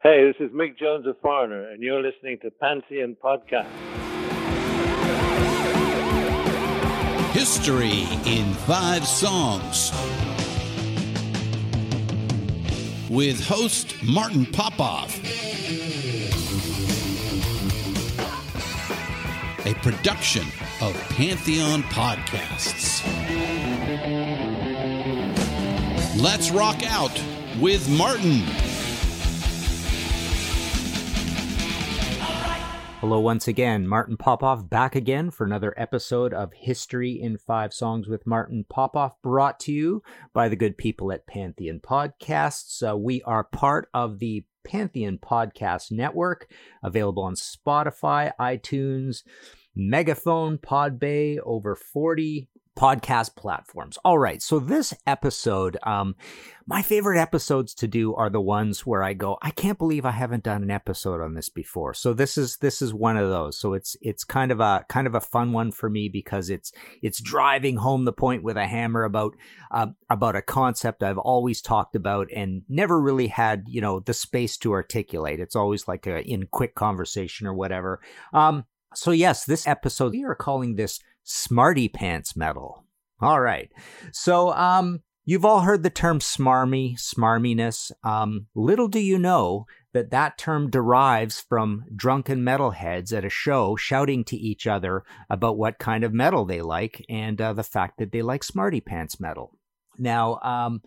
Hey, this is Mick Jones of Foreigner, and you're listening to Pantheon Podcast. History in Five Songs. With host Martin Popoff. A production of Pantheon Podcasts. Let's rock out with Martin. Hello, once again. Martin Popoff back again for another episode of History in Five Songs with Martin Popoff, brought to you by the good people at Pantheon Podcasts. Uh, we are part of the Pantheon Podcast Network, available on Spotify, iTunes, Megaphone, Podbay, over 40 podcast platforms. All right, so this episode, um, my favorite episodes to do are the ones where I go, I can't believe I haven't done an episode on this before. So this is this is one of those. So it's it's kind of a kind of a fun one for me because it's it's driving home the point with a hammer about uh, about a concept I've always talked about and never really had you know the space to articulate. It's always like a in quick conversation or whatever. Um, so yes, this episode we are calling this Smarty Pants Metal. All right. So, um, you've all heard the term smarmy, smarminess. Um, little do you know that that term derives from drunken metalheads at a show shouting to each other about what kind of metal they like and uh, the fact that they like Smarty Pants metal. Now, um,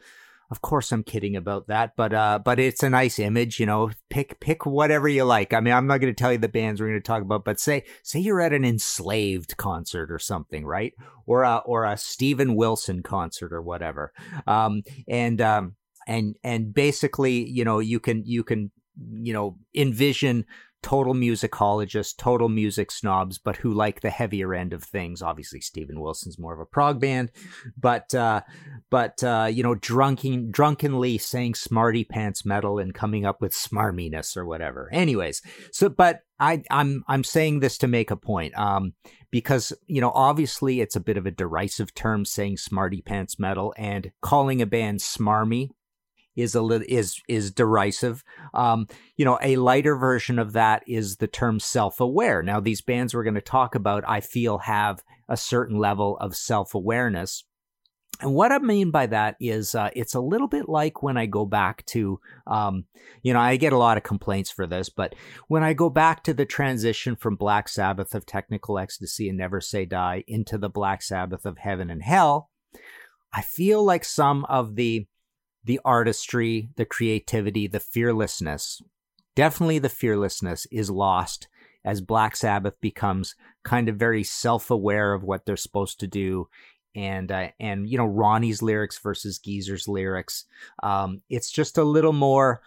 of course, I'm kidding about that, but uh, but it's a nice image, you know. Pick pick whatever you like. I mean, I'm not going to tell you the bands we're going to talk about, but say say you're at an Enslaved concert or something, right? Or a or a Steven Wilson concert or whatever. Um, and um, and and basically, you know, you can you can you know envision total musicologists, total music snobs, but who like the heavier end of things. Obviously, Steven Wilson's more of a prog band, but uh, but uh, you know, drunken, drunkenly saying smarty pants metal and coming up with smarminess or whatever. Anyways, so but I, I'm I'm saying this to make a point, um, because you know obviously it's a bit of a derisive term saying smarty pants metal and calling a band smarmy is a little is is derisive. Um, you know, a lighter version of that is the term self-aware. Now, these bands we're going to talk about, I feel, have a certain level of self-awareness. And what I mean by that is, uh, it's a little bit like when I go back to, um, you know, I get a lot of complaints for this, but when I go back to the transition from Black Sabbath of Technical Ecstasy and Never Say Die into the Black Sabbath of Heaven and Hell, I feel like some of the the artistry, the creativity, the fearlessness. Definitely the fearlessness is lost as Black Sabbath becomes kind of very self-aware of what they're supposed to do and uh, and you know Ronnie's lyrics versus Geezer's lyrics um, it's just a little more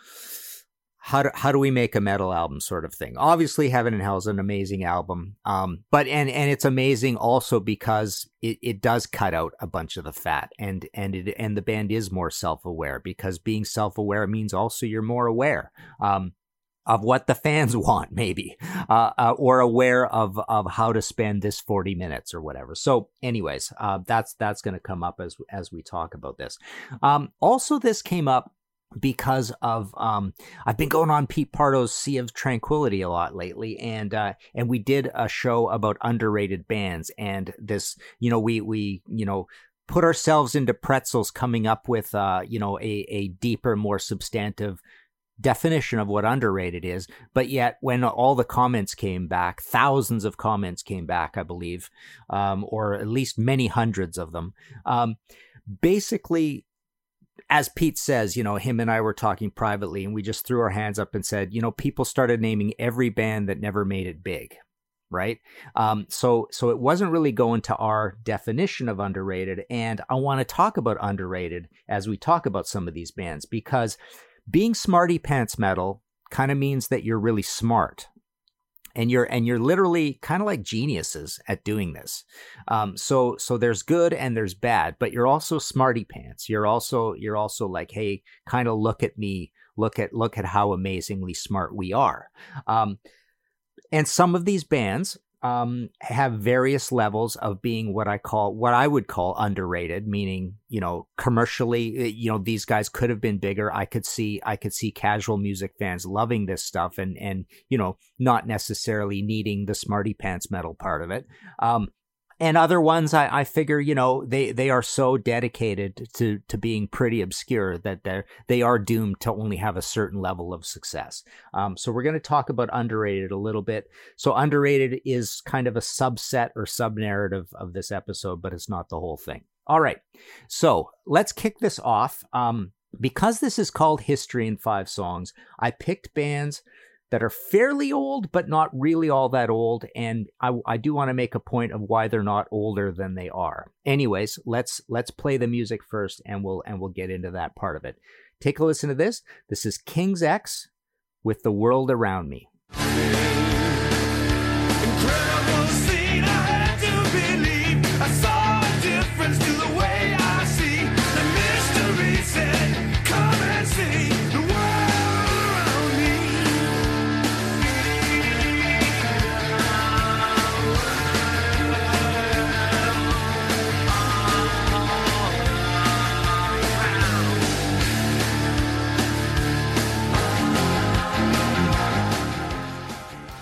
how do, how do we make a metal album sort of thing? Obviously heaven and hell is an amazing album um, but and and it's amazing also because it, it does cut out a bunch of the fat and and it and the band is more self-aware because being self-aware means also you're more aware um, of what the fans want maybe uh, uh, or aware of of how to spend this 40 minutes or whatever. So anyways uh, that's that's going to come up as as we talk about this. Um, also this came up because of um, I've been going on Pete Pardo's Sea of Tranquility a lot lately, and uh, and we did a show about underrated bands, and this you know we we you know put ourselves into pretzels, coming up with uh, you know a a deeper, more substantive definition of what underrated is. But yet, when all the comments came back, thousands of comments came back, I believe, um, or at least many hundreds of them. Um, basically, as Pete says, you know, him and I were talking privately, and we just threw our hands up and said, you know, people started naming every band that never made it big right? Um, so so it wasn't really going to our definition of underrated, and I want to talk about underrated as we talk about some of these bands because being smarty pants metal kind of means that you're really smart. And you're and you're literally kind of like geniuses at doing this. Um, so so there's good and there's bad, but you're also smarty pants. You're also you're also like, hey, kind of look at me, look at look at how amazingly smart we are. Um, and some of these bands um, have various levels of being what I call what I would call underrated, meaning you know commercially, eh, you know these guys could have been bigger. I could see I could see casual music fans loving this stuff and and you know not necessarily needing the smarty pants metal part of it. Um, and other ones I, I figure you know they they are so dedicated to to being pretty obscure that they're they are doomed to only have a certain level of success. Um, so we're going to talk about underrated a little bit. So underrated is kind of a subset or sub narrative of this episode but it's not the whole thing. All right. So let's kick this off. Um, because this is called history in five songs i picked bands that are fairly old, but not really all that old. And I, I do want to make a point of why they're not older than they are. Anyways, let's let's play the music first, and we'll and we'll get into that part of it. Take a listen to this. This is King's X with the world around me.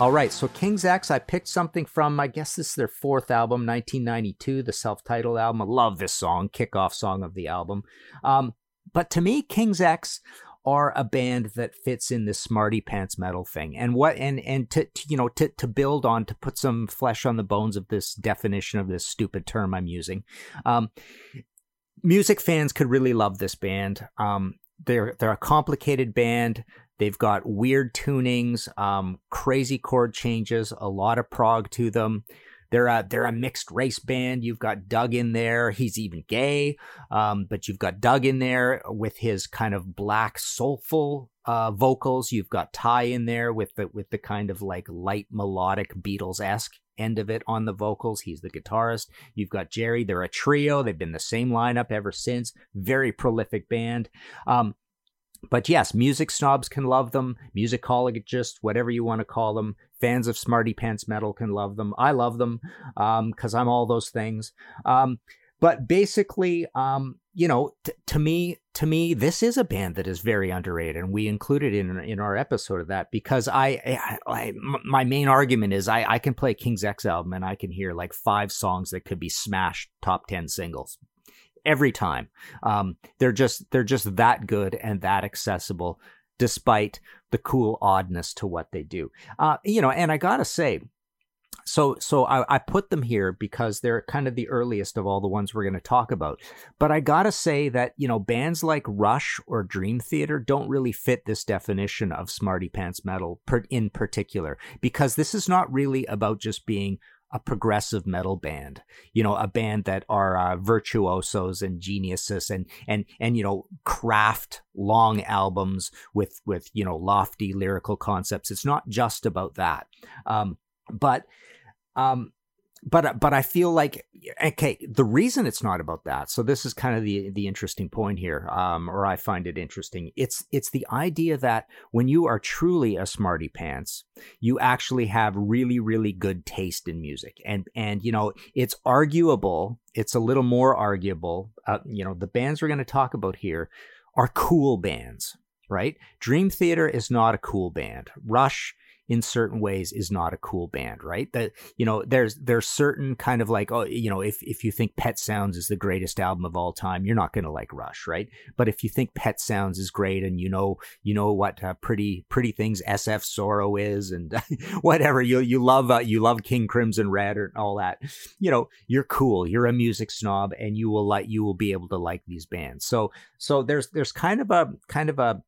All right, so King's X, I picked something from, I guess this is their fourth album, 1992, the self titled album. I love this song, kickoff song of the album. Um, but to me, King's X are a band that fits in this smarty pants metal thing and what and and to, to, you know to to build on to put some flesh on the bones of this definition of this stupid term i'm using um, music fans could really love this band um, they're they're a complicated band They've got weird tunings, um, crazy chord changes, a lot of prog to them. They're a they're a mixed race band. You've got Doug in there. He's even gay, um, but you've got Doug in there with his kind of black soulful uh, vocals. You've got Ty in there with the with the kind of like light melodic Beatles esque end of it on the vocals. He's the guitarist. You've got Jerry. They're a trio. They've been the same lineup ever since. Very prolific band. Um, but yes, music snobs can love them. Musicologists, whatever you want to call them, fans of Smarty Pants Metal can love them. I love them because um, I'm all those things. Um, but basically, um, you know, t- to me, to me, this is a band that is very underrated, and we included in in our episode of that because I, I, my main argument is I, I can play King's X album and I can hear like five songs that could be smashed top ten singles every time. Um, they're just they're just that good and that accessible, despite the cool oddness to what they do. Uh, you know, and I gotta say, so so I, I, put them here because they're kind of the earliest of all the ones we're going to talk about but i gotta say that you know bands like rush or dream theater don't really fit this definition of smarty pants metal per, in particular because this is not really about just being a progressive metal band, you know, a band that are uh, virtuosos and geniuses and and and you know craft long albums with with you know lofty lyrical concepts. It's not just about that, um, but um, but but I feel like okay, the reason it's not about that. So this is kind of the the interesting point here, um, or I find it interesting. It's it's the idea that when you are truly a smarty pants, you actually have really really good taste in music, and and you know it's arguable. It's a little more arguable. Uh, you know the bands we're going to talk about here are cool bands, right? Dream Theater is not a cool band. Rush in certain ways is not a cool band, right? That you know, there's there's certain kind of like oh, you know, if if you think Pet Sounds is the greatest album of all time, you're not going to like Rush, right? But if you think Pet Sounds is great and you know you know what uh, pretty pretty things SF Sorrow is and whatever you you love uh, you love King Crimson Red or all that, you know, you're cool. You're a music snob and you will like you will be able to like these bands. So so there's there's kind of a kind of a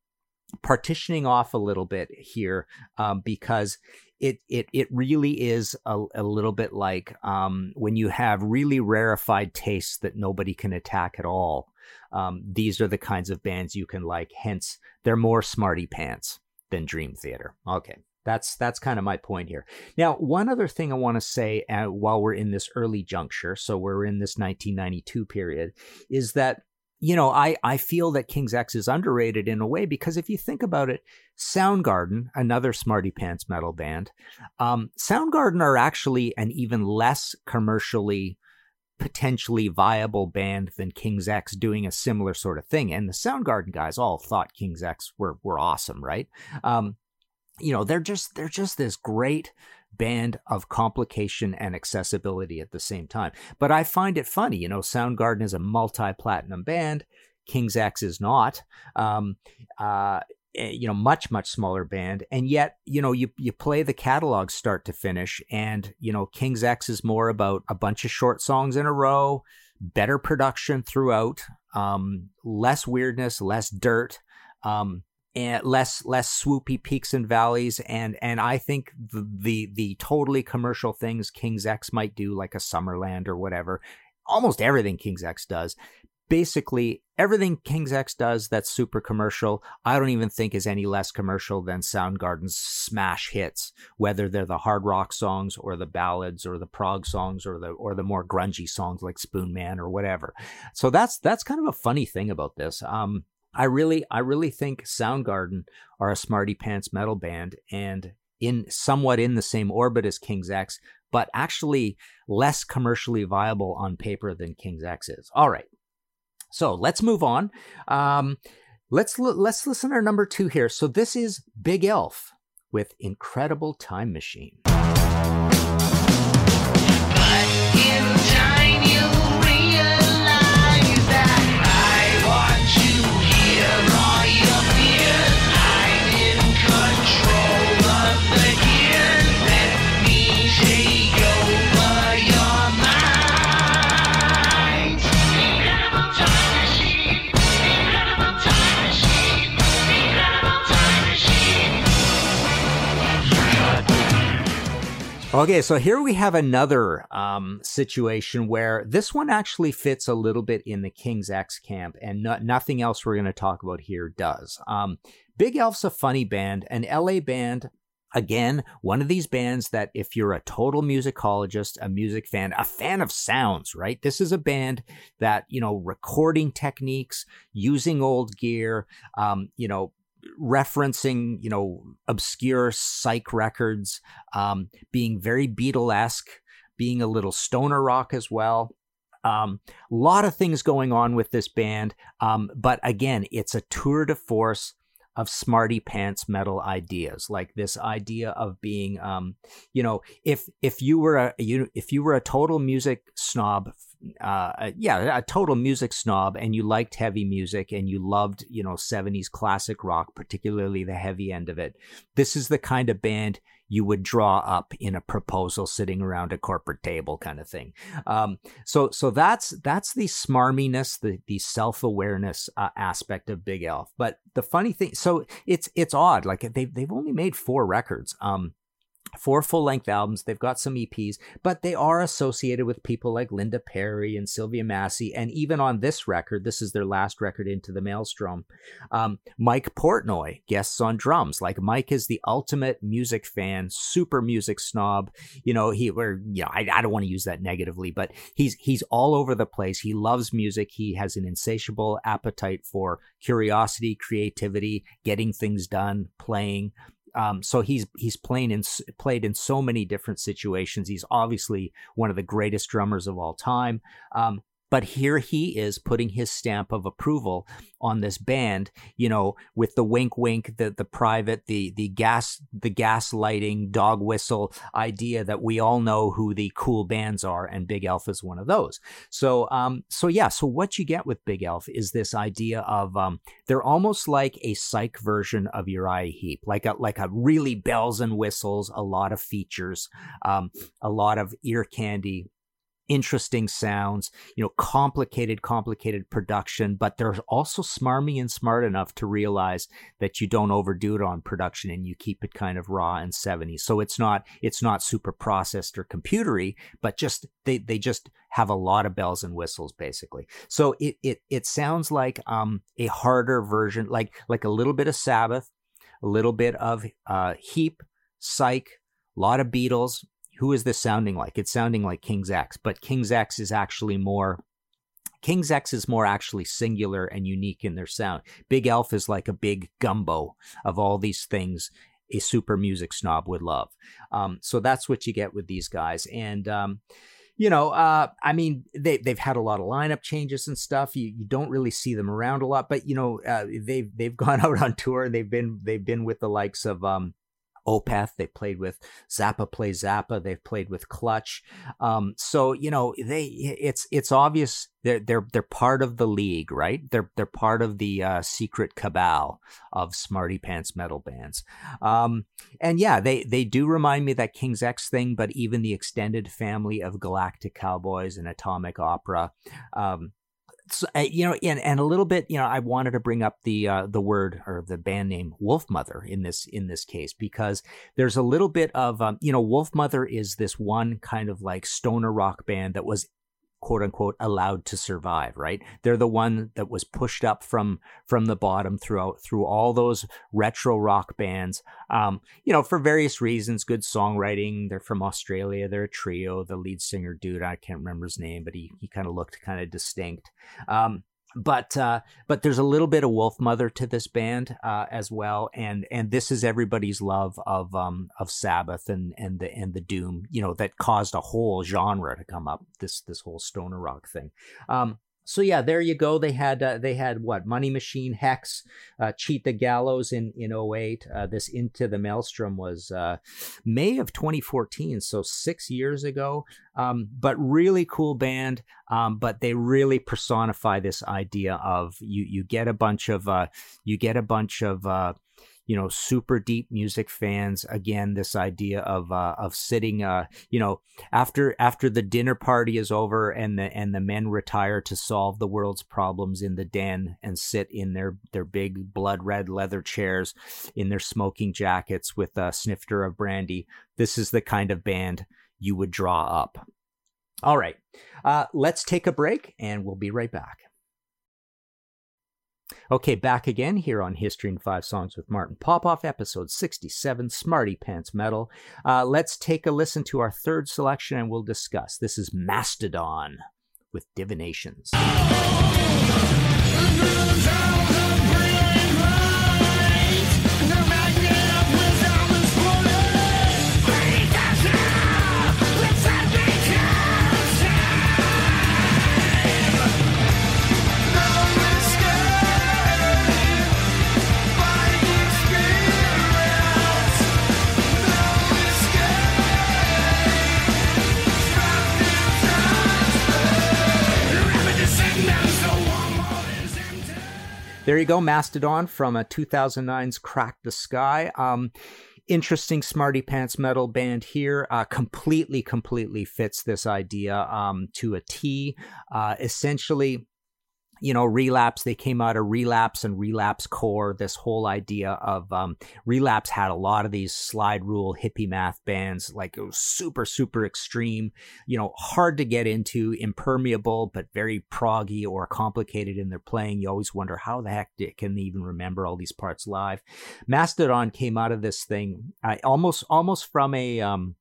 partitioning off a little bit here um, because it it it really is a, a little bit like um, when you have really rarefied tastes that nobody can attack at all. Um, these are the kinds of bands you can like. Hence, they're more smarty pants than Dream Theater. Okay, that's that's kind of my point here. Now, one other thing I want to say uh, while we're in this early juncture, so we're in this 1992 period, is that you know, I, I feel that King's X is underrated in a way because if you think about it, Soundgarden, another Smarty Pants metal band, um, Soundgarden are actually an even less commercially potentially viable band than King's X doing a similar sort of thing. And the Soundgarden guys all thought King's X were were awesome, right? Um, you know, they're just they're just this great band of complication and accessibility at the same time. But I find it funny, you know, Soundgarden is a multi-platinum band. King's X is not. Um, uh, eh, you know, much much smaller band, and yet you know you you play the catalog start to finish, and you know King's X is more about a bunch of short songs in a row, better production throughout, um, less weirdness, less dirt. Um, less less swoopy peaks and valleys. And and I think the, the the totally commercial things King's X might do like a Summerland or whatever almost everything King's X does basically everything King's X does that's super commercial I don't even think is any less commercial than Soundgarden's smash hits whether they're the hard rock songs or the ballads or the prog songs or the or the more grungy songs like Spoon Man or whatever. So that's that's kind of a funny thing about this. Um I really, I really think Soundgarden are a smarty pants metal band and in somewhat in the same orbit as King's X, but actually less commercially viable on paper than King's X is. All right, so let's move on. Um, let's let's listen to our number two here. So this is Big Elf with Incredible Time Machine. Okay, so here we have another um, situation where this one actually fits a little bit in the King's X camp, and no- nothing else we're going to talk about here does. Um, Big Elf's a funny band, an LA band. Again, one of these bands that if you're a total musicologist, a music fan, a fan of sounds, right? This is a band that, you know, recording techniques, using old gear, um, you know, referencing, you know, obscure psych records, um, being very Beatlesque, being a little stoner rock as well. A um, lot of things going on with this band, um, but again, it's a tour de force of smarty pants metal ideas like this idea of being um you know if if you were a you if you were a total music snob uh, yeah, a total music snob, and you liked heavy music and you loved, you know, 70s classic rock, particularly the heavy end of it. This is the kind of band you would draw up in a proposal sitting around a corporate table kind of thing. Um, so, so that's, that's the smarminess, the, the self-awareness uh, aspect of Big Elf. But the funny thing, so it's, it's odd. Like they've, they've only made four records. Um, four full length albums. They've got some EPs, but they are associated with people like Linda Perry and Sylvia Massy. And even on this record, this is their last record into the Maelstrom. Um, Mike Portnoy guests on drums. Like Mike is the ultimate music fan, super music snob. You know, he, or, you know, I, I don't want to use that negatively, but he's, he's all over the place. He loves music. He has an insatiable appetite for curiosity, creativity, getting things done, playing. Um, so he's he's playing in played in so many different situations. He's obviously one of the greatest drummers of all time. Um, but here he is putting his stamp of approval on this band, you know, with the wink wink, the the private, the the gas the gaslighting dog whistle idea that we all know who the cool bands are, and Big Elf is one of those. So um so yeah, so what you get with Big Elf is this idea of um they're almost like a psych version of Uriah Heep, like a like a really bells and whistles, a lot of features, um, a lot of ear candy interesting sounds, you know, complicated, complicated production, but they're also smarmy and smart enough to realize that you don't overdo it on production and you keep it kind of raw and 70s. So it's not it's not super processed or computery, but just they they just have a lot of bells and whistles basically. So it it it sounds like um a harder version, like like a little bit of Sabbath, a little bit of uh Heep, Psych, a lot of Beatles, who is this sounding like? It's sounding like King's X, but King's X is actually more. King's X is more actually singular and unique in their sound. Big Elf is like a big gumbo of all these things a super music snob would love. Um, so that's what you get with these guys. And, um, you know, uh, I mean, they they've had a lot of lineup changes and stuff. You you don't really see them around a lot, but you know, uh, they've they've gone out on tour. and They've been they've been with the likes of um, Opeth. They played with Zappa Play Zappa. They've played with Clutch. Um, so you know they it's it's obvious they're they're they're part of the league, right? They're they're part of the uh, secret cabal of smarty pants metal bands. Um, and yeah, they they do remind me that King's X thing, but even the extended family of Galactic Cowboys and Atomic Opera. Um, so, uh, you know, and, and a little bit, you know, I wanted to bring up the uh, the word or the band name Wolfmother in this in this case because there's a little bit of, um, you know, Wolfmother is this one kind of like stoner rock band that was quote unquote allowed to survive right? They're the one that was pushed up from from the bottom throughout through all those retro rock bands um you know for various reasons good songwriting they're from australia they're a trio the lead singer dude i can't remember his name but he he kind of looked kind of distinct um but uh, but there's a little bit of Wolfmother to this band uh, as well, and and this is everybody's love of um of Sabbath and and the and the Doom, you know, that caused a whole genre to come up. This this whole stoner rock thing. Um, so yeah, there you go. They had uh, they had what Money Machine, Hex, uh, Cheat the Gallows in in 08. Uh, this Into the Maelstrom was uh, May of 2014, so six years ago. Um, but really cool band. Um, but they really personify this idea of you you get a bunch of uh, you get a bunch of uh, you know super deep music fans again this idea of uh, of sitting uh you know after after the dinner party is over and the and the men retire to solve the world's problems in the den and sit in their their big blood red leather chairs in their smoking jackets with a snifter of brandy this is the kind of band you would draw up. All right uh, let's take a break and we'll be right back Okay, back again here on History in Five Songs with Martin Popoff, episode 67, Smarty Pants Metal. Uh, let's take a listen to our third selection and we'll discuss. This is Mastodon with Divinations. There you go, Mastodon from a 2009's Crack the Skye. Um, interesting smarty pants metal band here uh, completely completely fits this idea um, to a t uh, essentially you know, relapse, they came out of relapse and relapse core. This whole idea of um, relapse had a lot of these slide rule hippie math bands, like it was super, super extreme, you know, hard to get into, impermeable, but very proggy or complicated in their playing. You always wonder how the heck can they even remember all these parts live. Mastodon came out of this thing almost, almost from a, um,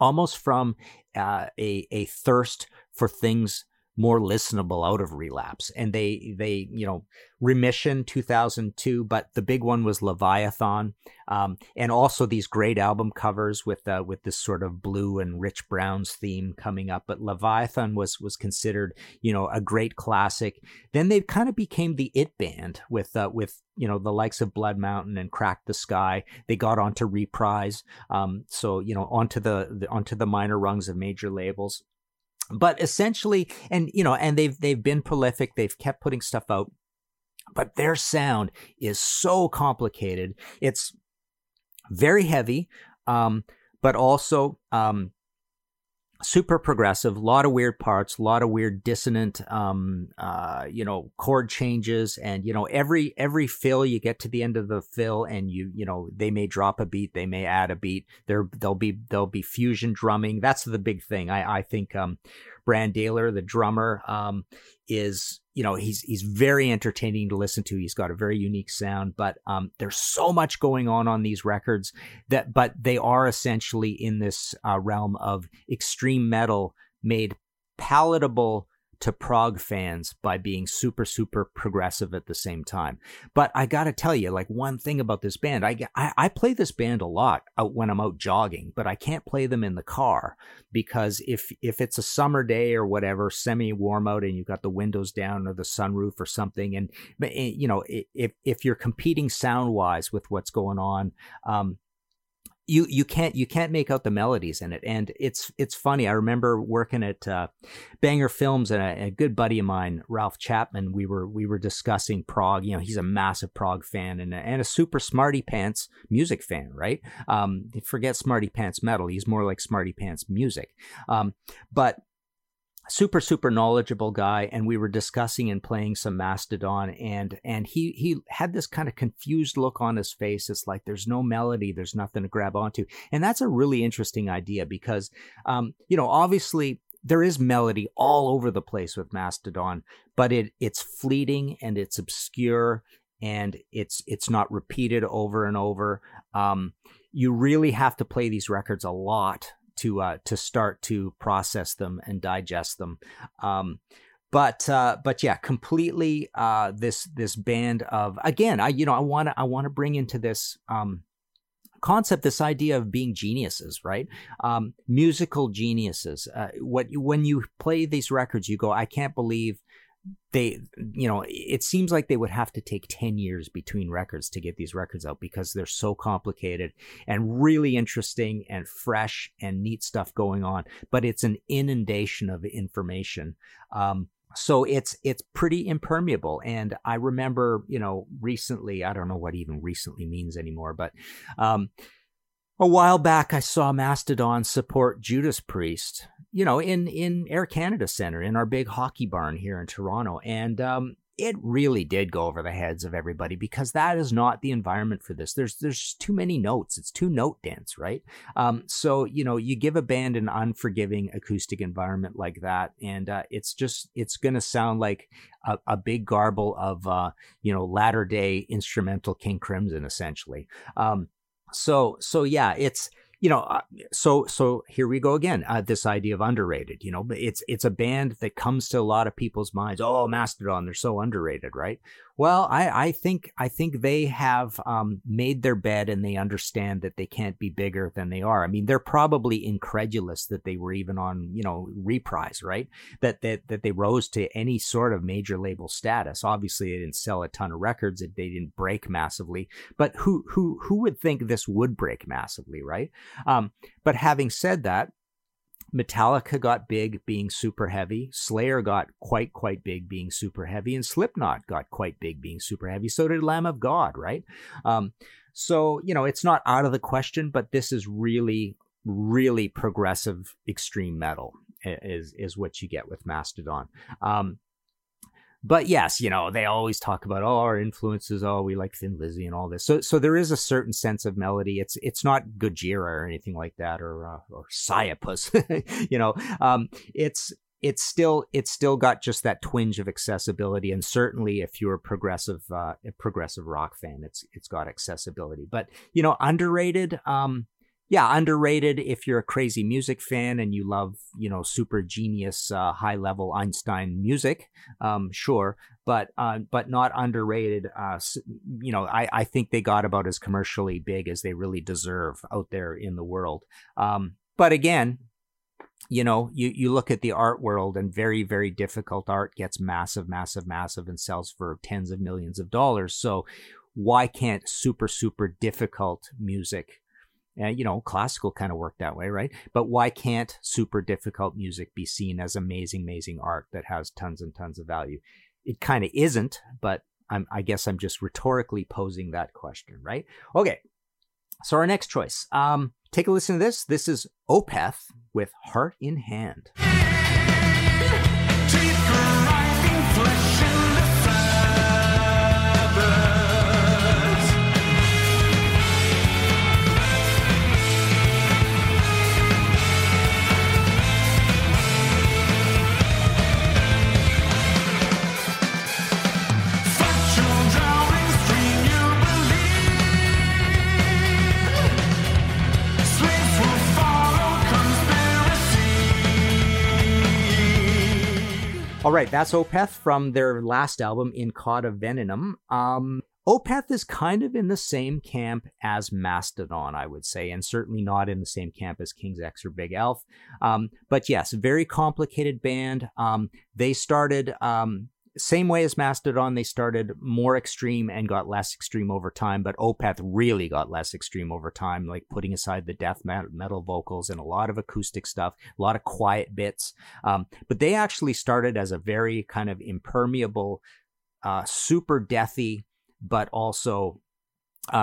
almost from uh, a, a thirst for things more listenable out of relapse and they they you know remission 2002 but the big one was leviathan um, and also these great album covers with uh, with this sort of blue and rich browns theme coming up but leviathan was was considered you know a great classic then they kind of became the it band with uh, with you know the likes of blood mountain and crack the Skye. they got onto reprise um, so you know onto the, the onto the minor rungs of major labels but essentially and you know and they've they've been prolific. They've kept putting stuff out. But their sound is so complicated. It's very heavy um, but also um, super progressive a lot of weird parts a lot of weird dissonant um uh you know chord changes. And you know every every fill you get to the end of the fill and you you know they may drop a beat they may add a beat. There there'll be there'll be fusion drumming. That's the big thing. I i think um Brann-Dailor, the drummer, um, is you know he's he's very entertaining to listen to. He's got a very unique sound, but um, there's so much going on on these records that, but they are essentially in this uh, realm of extreme metal made palatable to prog fans by being super super progressive at the same time. But I got to tell you like one thing about this band, I, I, I play this band a lot out when I'm out jogging, but I can't play them in the car because if if it's a summer day or whatever, semi warm out and you've got the windows down or the sunroof or something and eh, you know if if you're competing sound wise with what's going on um you you can't you can't make out the melodies in it. And it's it's funny. I remember working at uh, banger films and a, a, good buddy of mine ralph chapman we were we were discussing prog. You know he's a massive prog fan and a, and a super smarty pants music fan right? Um forget smarty pants metal. He's more like smarty pants music. Um but super super knowledgeable guy and we were discussing and playing some mastodon and and he he had this kind of confused look on his face. It's like there's no melody there's nothing to grab onto. And that's a really interesting idea because um you know obviously there is melody all over the place with mastodon but it it's fleeting and it's obscure and it's it's not repeated over and over. Um you really have to play these records a lot to uh, to start to process them and digest them. Um, but uh, but yeah, completely uh, this this band of again, I you know I want to I want to bring into this um, concept this idea of being geniuses, right? Um, musical geniuses. Uh, what when you play these records, you go, I can't believe they you know it seems like they would have to take 10 years between records to get these records out because they're so complicated and really interesting and fresh and neat stuff going on but it's an inundation of information. Um, so it's it's pretty impermeable. And i remember you know recently i don't know what even recently means anymore but um, a while back i saw mastodon support judas priest you know, in in Air Canada Center in our big hockey barn here in Toronto, and um, it really did go over the heads of everybody because that is not the environment for this. There's there's too many notes. It's too note dense, right? Um, so you know, you give a band an unforgiving acoustic environment like that, and uh, it's just it's gonna sound like a, a big garble of uh, you know latter day instrumental King Crimson, essentially. Um, so so yeah, it's you know, uh, so so here we go again. Uh, this idea of underrated. You know, it's it's a band that comes to a lot of people's minds. Oh, Mastodon, they're so underrated, right? Well, I, I think I think they have um, made their bed and they understand that they can't be bigger than they are. I mean, they're probably incredulous that they were even on you know reprise, right? That that that they rose to any sort of major label status. Obviously, they didn't sell a ton of records. They didn't break massively. But who who who would think this would break massively, right? Um, but having said that, Metallica got big being super heavy. Slayer got quite, quite big being super heavy. And Slipknot got quite big being super heavy. So did Lamb of God, right? Um, so, you know, it's not out of the question, but this is really, really progressive extreme metal is, is what you get with Mastodon. Um, but yes, you know, they always talk about oh our influences, oh we like Thin Lizzy and all this. So so there is a certain sense of melody. It's it's not Gojira or anything like that or uh, or Psyopus, you know. Um, it's it's still it's still got just that twinge of accessibility and certainly if you're a progressive uh, a progressive rock fan it's it's got accessibility but you know underrated um yeah, underrated if you're a crazy music fan and you love, you know, super genius, uh, high level Einstein music. Um, sure, but uh, but not underrated. Uh, you know, I, I think they got about as commercially big as they really deserve out there in the world. Um, but again, you know, you, you look at the art world and very, very difficult art gets massive, massive, massive and sells for tens of millions of dollars. So why can't super, super difficult music uh, you know, classical kind of worked that way, right? But why can't super difficult music be seen as amazing, amazing art that has tons and tons of value? It kind of isn't, but I'm, I guess I'm just rhetorically posing that question, right? Okay. So our next choice, um, take a listen to this. This is Opeth with Heart in Hand. All right, that's Opeth from their last album, In Cauda Venenum. Um, Opeth is kind of in the same camp as Mastodon, I would say, and certainly not in the same camp as King's X or Big Elf. Um, but yes, very complicated band. Um, they started um, same way as Mastodon, they started more extreme and got less extreme over time, but Opeth really got less extreme over time, like putting aside the death metal vocals and a lot of acoustic stuff, a lot of quiet bits. Um, but they actually started as a very kind of impermeable, uh, super deathy, but also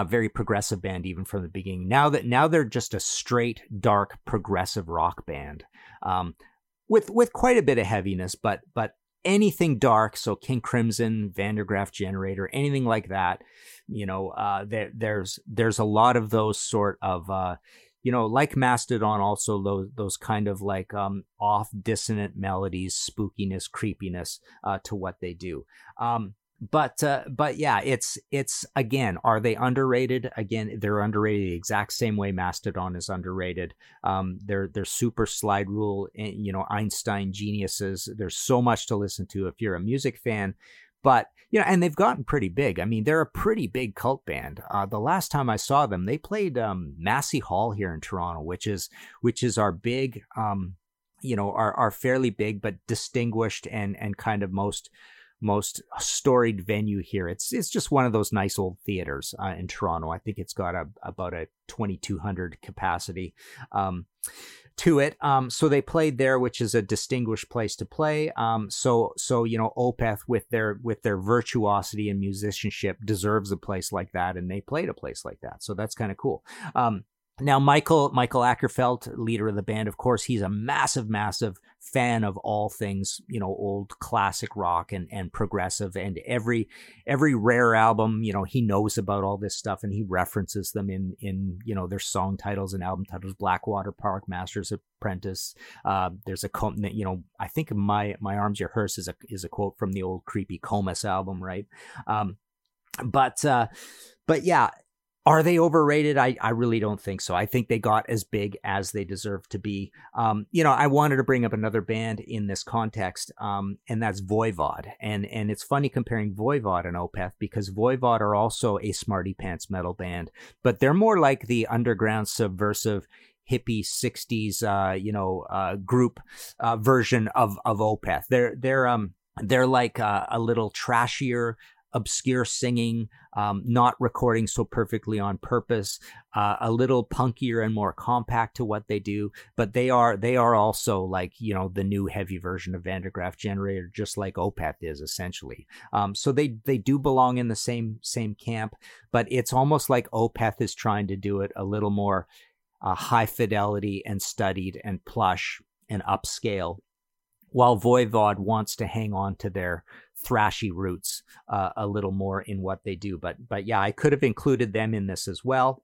very progressive band even from the beginning. Now that now they're just a straight dark progressive rock band. Um, with with quite a bit of heaviness, but but anything dark, so King Crimson, Van der Graaf Generator, anything like that, you know, uh, there, there's there's a lot of those sort of, uh, you know, like Mastodon, also those those kind of like um, off dissonant melodies, spookiness, creepiness uh, to what they do. Um, but uh, but yeah, it's it's again, are they underrated? Again, they're underrated the exact same way Mastodon is underrated. Um, they're they're super slide rule, eh, you know, Einstein geniuses. There's so much to listen to if you're a music fan. But you know, and they've gotten pretty big. I mean, they're a pretty big cult band. Uh, the last time I saw them, they played um, Massey Hall here in Toronto, which is which is our big, um, you know, our our fairly big but distinguished and and kind of most most storied venue here. It's it's just one of those nice old theaters uh, in Toronto. I think it's got a about a 2200 capacity um, to it. Um, so they played there, which is a distinguished place to play. Um, so so you know Opeth with their with their virtuosity and musicianship deserves a place like that, and they played a place like that. So that's kind of cool. Um, now, Mikael Mikael Åkerfeldt, leader of the band, of course, he's a massive, massive fan of all things, you know, old classic rock and, and progressive. And every every rare album, you know, he knows about all this stuff and he references them in in you know their song titles and album titles. Blackwater Park, Master's Apprentice. Uh, there's a you know, I think my my arms your hearse is a is a quote from the old creepy Comus album, right? Um, but uh, but yeah, are they overrated? I, I really don't think so. I think they got as big as they deserve to be. Um, you know, I wanted to bring up another band in this context, um, and that's Voivod. And and it's funny comparing Voivod and Opeth because Voivod are also a smarty pants metal band, but they're more like the underground subversive hippie 60s uh, you know uh, group uh, version of of Opeth. They're they're um they're like uh, a little trashier obscure singing, um, not recording so perfectly on purpose, uh, a little punkier and more compact to what they do. But they are they are also like you know the new heavy version of Van der Graaf Generator, just like Opeth is essentially. Um, so they they do belong in the same same camp, but it's almost like Opeth is trying to do it a little more uh, high fidelity and studied and plush and upscale while Voivod wants to hang on to their thrashy roots uh, a little more in what they do. But but yeah, I could have included them in this as well.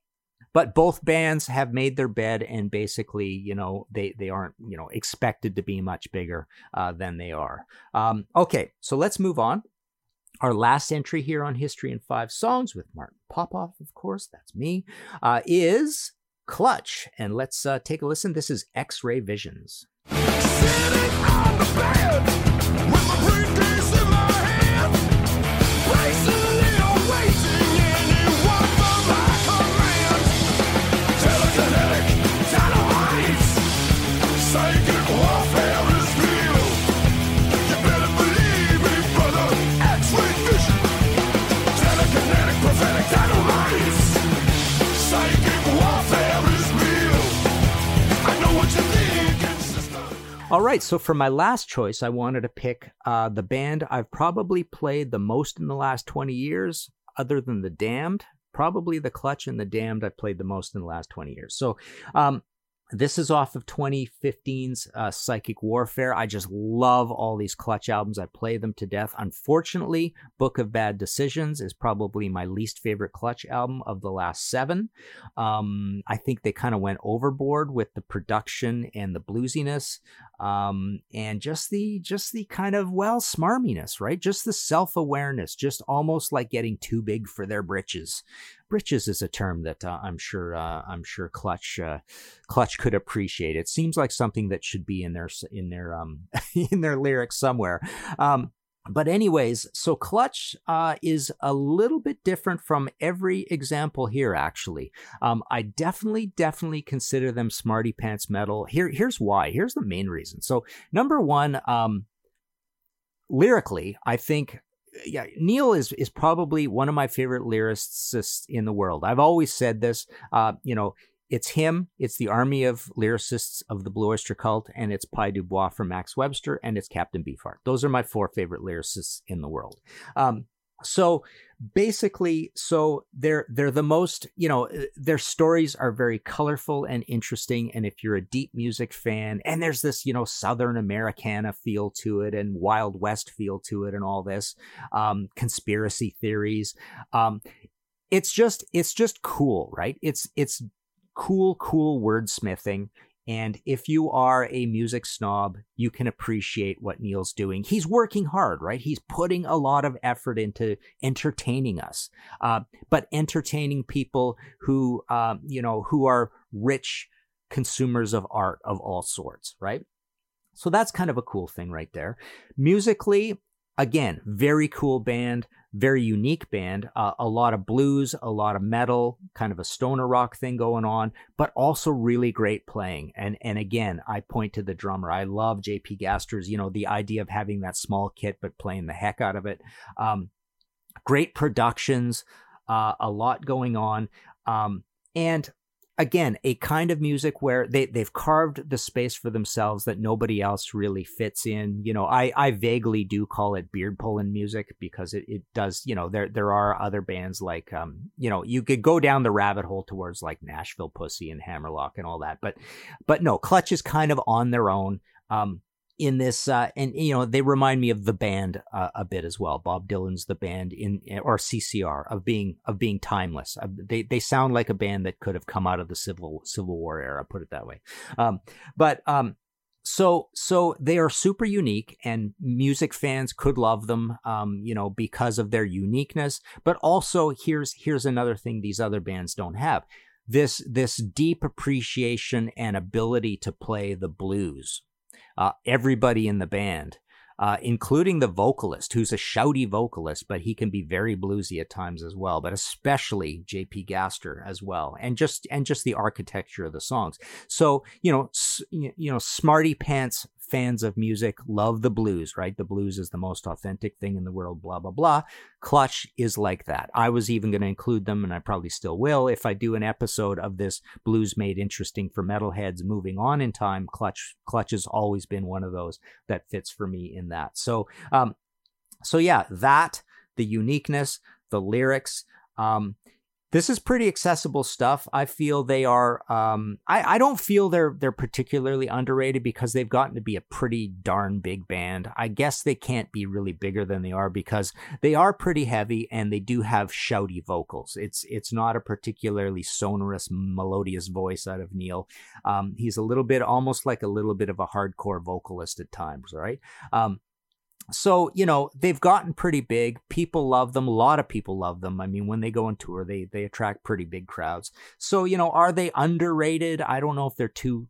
But both bands have made their bed, and basically, you know, they they aren't you know expected to be much bigger uh, than they are. Um, okay, so let's move on. Our last entry here on History in Five Songs with Martin Popoff, of course, that's me, uh, is Clutch, and let's uh, take a listen. This is X Ray Visions. All right, so for my last choice, I wanted to pick uh, the band I've probably played the most in the last 20 years, other than The Damned. Probably The Clutch and The Damned I've played the most in the last 20 years. So um, this is off of 2015's uh, Psychic Warfare. I just love all these Clutch albums. I play them to death. Unfortunately, Book of Bad Decisions is probably my least favorite Clutch album of the last seven. Um, I think they kind of went overboard with the production and the bluesiness, um, and just the just the kind of well smarminess, right? Just the self awareness, just almost like getting too big for their britches britches is a term that uh, I'm sure uh, I'm sure Clutch uh, Clutch could appreciate. It seems like something that should be in their in their um in their lyrics somewhere. Um, but anyways, so Clutch uh, is a little bit different from every example here. Actually, um, I definitely, definitely consider them smarty pants metal. Here, here's why. Here's the main reason. So, number one, um, lyrically, I think yeah, Neil is is probably one of my favorite lyricists in the world. I've always said this. Uh, you know, it's him, it's the army of lyricists of the Blue Oyster Cult, and it's Pye Dubois from Max Webster, and it's Captain Beefheart. Those are my four favorite lyricists in the world. Um, so basically so they're they're the most you know uh, their stories are very colorful and interesting and if you're a deep music fan and there's this you know southern americana feel to it and wild west feel to it and all this um, conspiracy theories um, it's just it's just cool right? It's it's cool cool wordsmithing and if you are a music snob, you can appreciate what Neil's doing. He's working hard, right? He's putting a lot of effort into entertaining us, uh, but entertaining people who, uh, you know, who are rich consumers of art of all sorts, right? So that's kind of a cool thing right there. Musically, again, very cool band very unique band. Uh, a lot of blues, a lot of metal, kind of a stoner rock thing going on, but also really great playing. And and again, I point to the drummer. I love JP Gaster's. You know, the idea of having that small kit but playing the heck out of it. Um, great productions, uh, a lot going on. Um, and again, a kind of music where they, they've carved the space for themselves that nobody else really fits in. You know, I, I vaguely do call it beard pulling music because it, it does, you know, there, there are other bands like, um, you know, you could go down the rabbit hole towards like Nashville Pussy and Hammerlock and all that. But, but no, Clutch is kind of on their own. Um, in this uh, and you know they remind me of the band uh, a bit as well. Bob dylan's the band in or ccr of being of being timeless. Uh, they they sound like a band that could have come out of the civil civil war era put it that way. Um, but um, so so they are super unique and music fans could love them um, you know because of their uniqueness. But also here's here's another thing these other bands don't have. This this deep appreciation and ability to play the blues uh, everybody in the band, uh, including the vocalist, who's a shouty vocalist, but he can be very bluesy at times as well. But especially J.P. Gaster as well, and just and just the architecture of the songs. So you know, you know, smarty pants fans of music love the blues, right? The blues is the most authentic thing in the world, blah, blah, blah. Clutch is like that. I was even going to include them, and I probably still will, if I do an episode of this blues made interesting for metalheads moving on in time. Clutch, Clutch has always been one of those that fits for me in that. So, um, so yeah, that, the uniqueness, the lyrics, um, this is pretty accessible stuff. I feel they are. Um, I, I don't feel they're they're particularly underrated because they've gotten to be a pretty darn big band. I guess they can't be really bigger than they are because they are pretty heavy and they do have shouty vocals. It's it's not a particularly sonorous, melodious voice out of Neil. Um, he's a little bit almost like a little bit of a hardcore vocalist at times, right? Um, so you know they've gotten pretty big. People love them. A lot of people love them. I mean when they go on tour they they attract pretty big crowds. So you know are they underrated? I don't know if they're too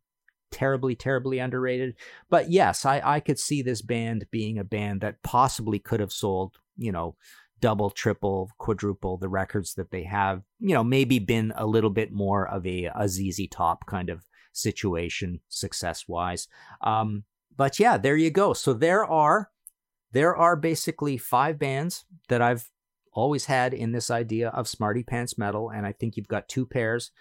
terribly terribly underrated. But yes i i could see this band being a band that possibly could have sold you know double triple quadruple the records that they have you know maybe been a little bit more of a, a zz top kind of situation success wise um but yeah there you go. So there are there are basically five bands that I've always had in this idea of Smarty Pants Metal, and I think you've got two pairs.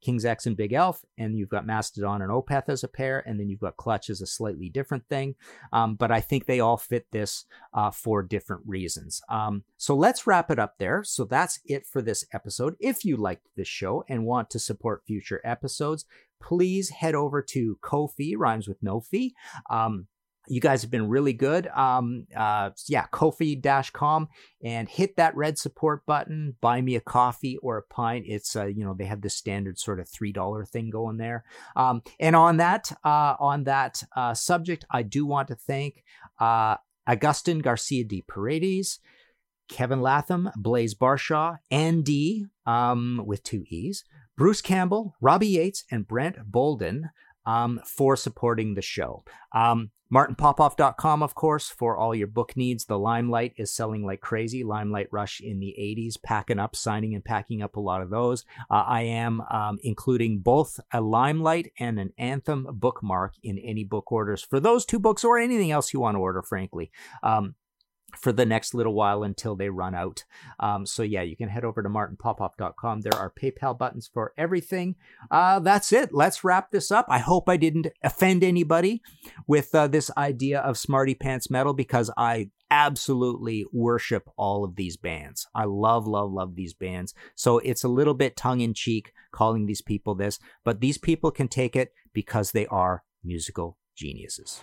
King's X and Bigelf, and you've got Mastodon and Opeth as a pair, and then you've got Clutch as a slightly different thing. Um, but I think they all fit this uh, for different reasons. Um, so let's wrap it up there. So that's it for this episode. If you liked this show and want to support future episodes, please head over to Ko-fi, rhymes with no fee. Um, you guys have been really good. Um, uh, yeah, Ko-fi.com and hit that red support button. Buy me a coffee or a pint. It's uh, you know they have the standard sort of three dollar thing going there. Um, and on that uh, on that uh, subject, I do want to thank uh, Agustin Garcia de Paredes. Kevin Latham, Blaze Barshaw, Andy um, with two E's, Bruce Campbell, Robbie Yates, and Brent Bolden um, for supporting the show. Um, MartinPopoff.com, of course, for all your book needs. The Limelight is selling like crazy. Limelight Rush in the 80s, packing up, signing and packing up a lot of those. Uh, I am um, including both a Limelight and an Anthem bookmark in any book orders for those two books or anything else you want to order, frankly. Um, for the next little while until they run out. Um, so yeah, you can head over to martinpopoff.com. There are PayPal buttons for everything. Uh, that's it. Let's wrap this up. I hope I didn't offend anybody with uh, this idea of Smarty Pants Metal because I absolutely worship all of these bands. I love, love, love these bands. So it's a little bit tongue in cheek calling these people this, but these people can take it because they are musical geniuses.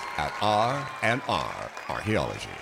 at R and R Archaeology.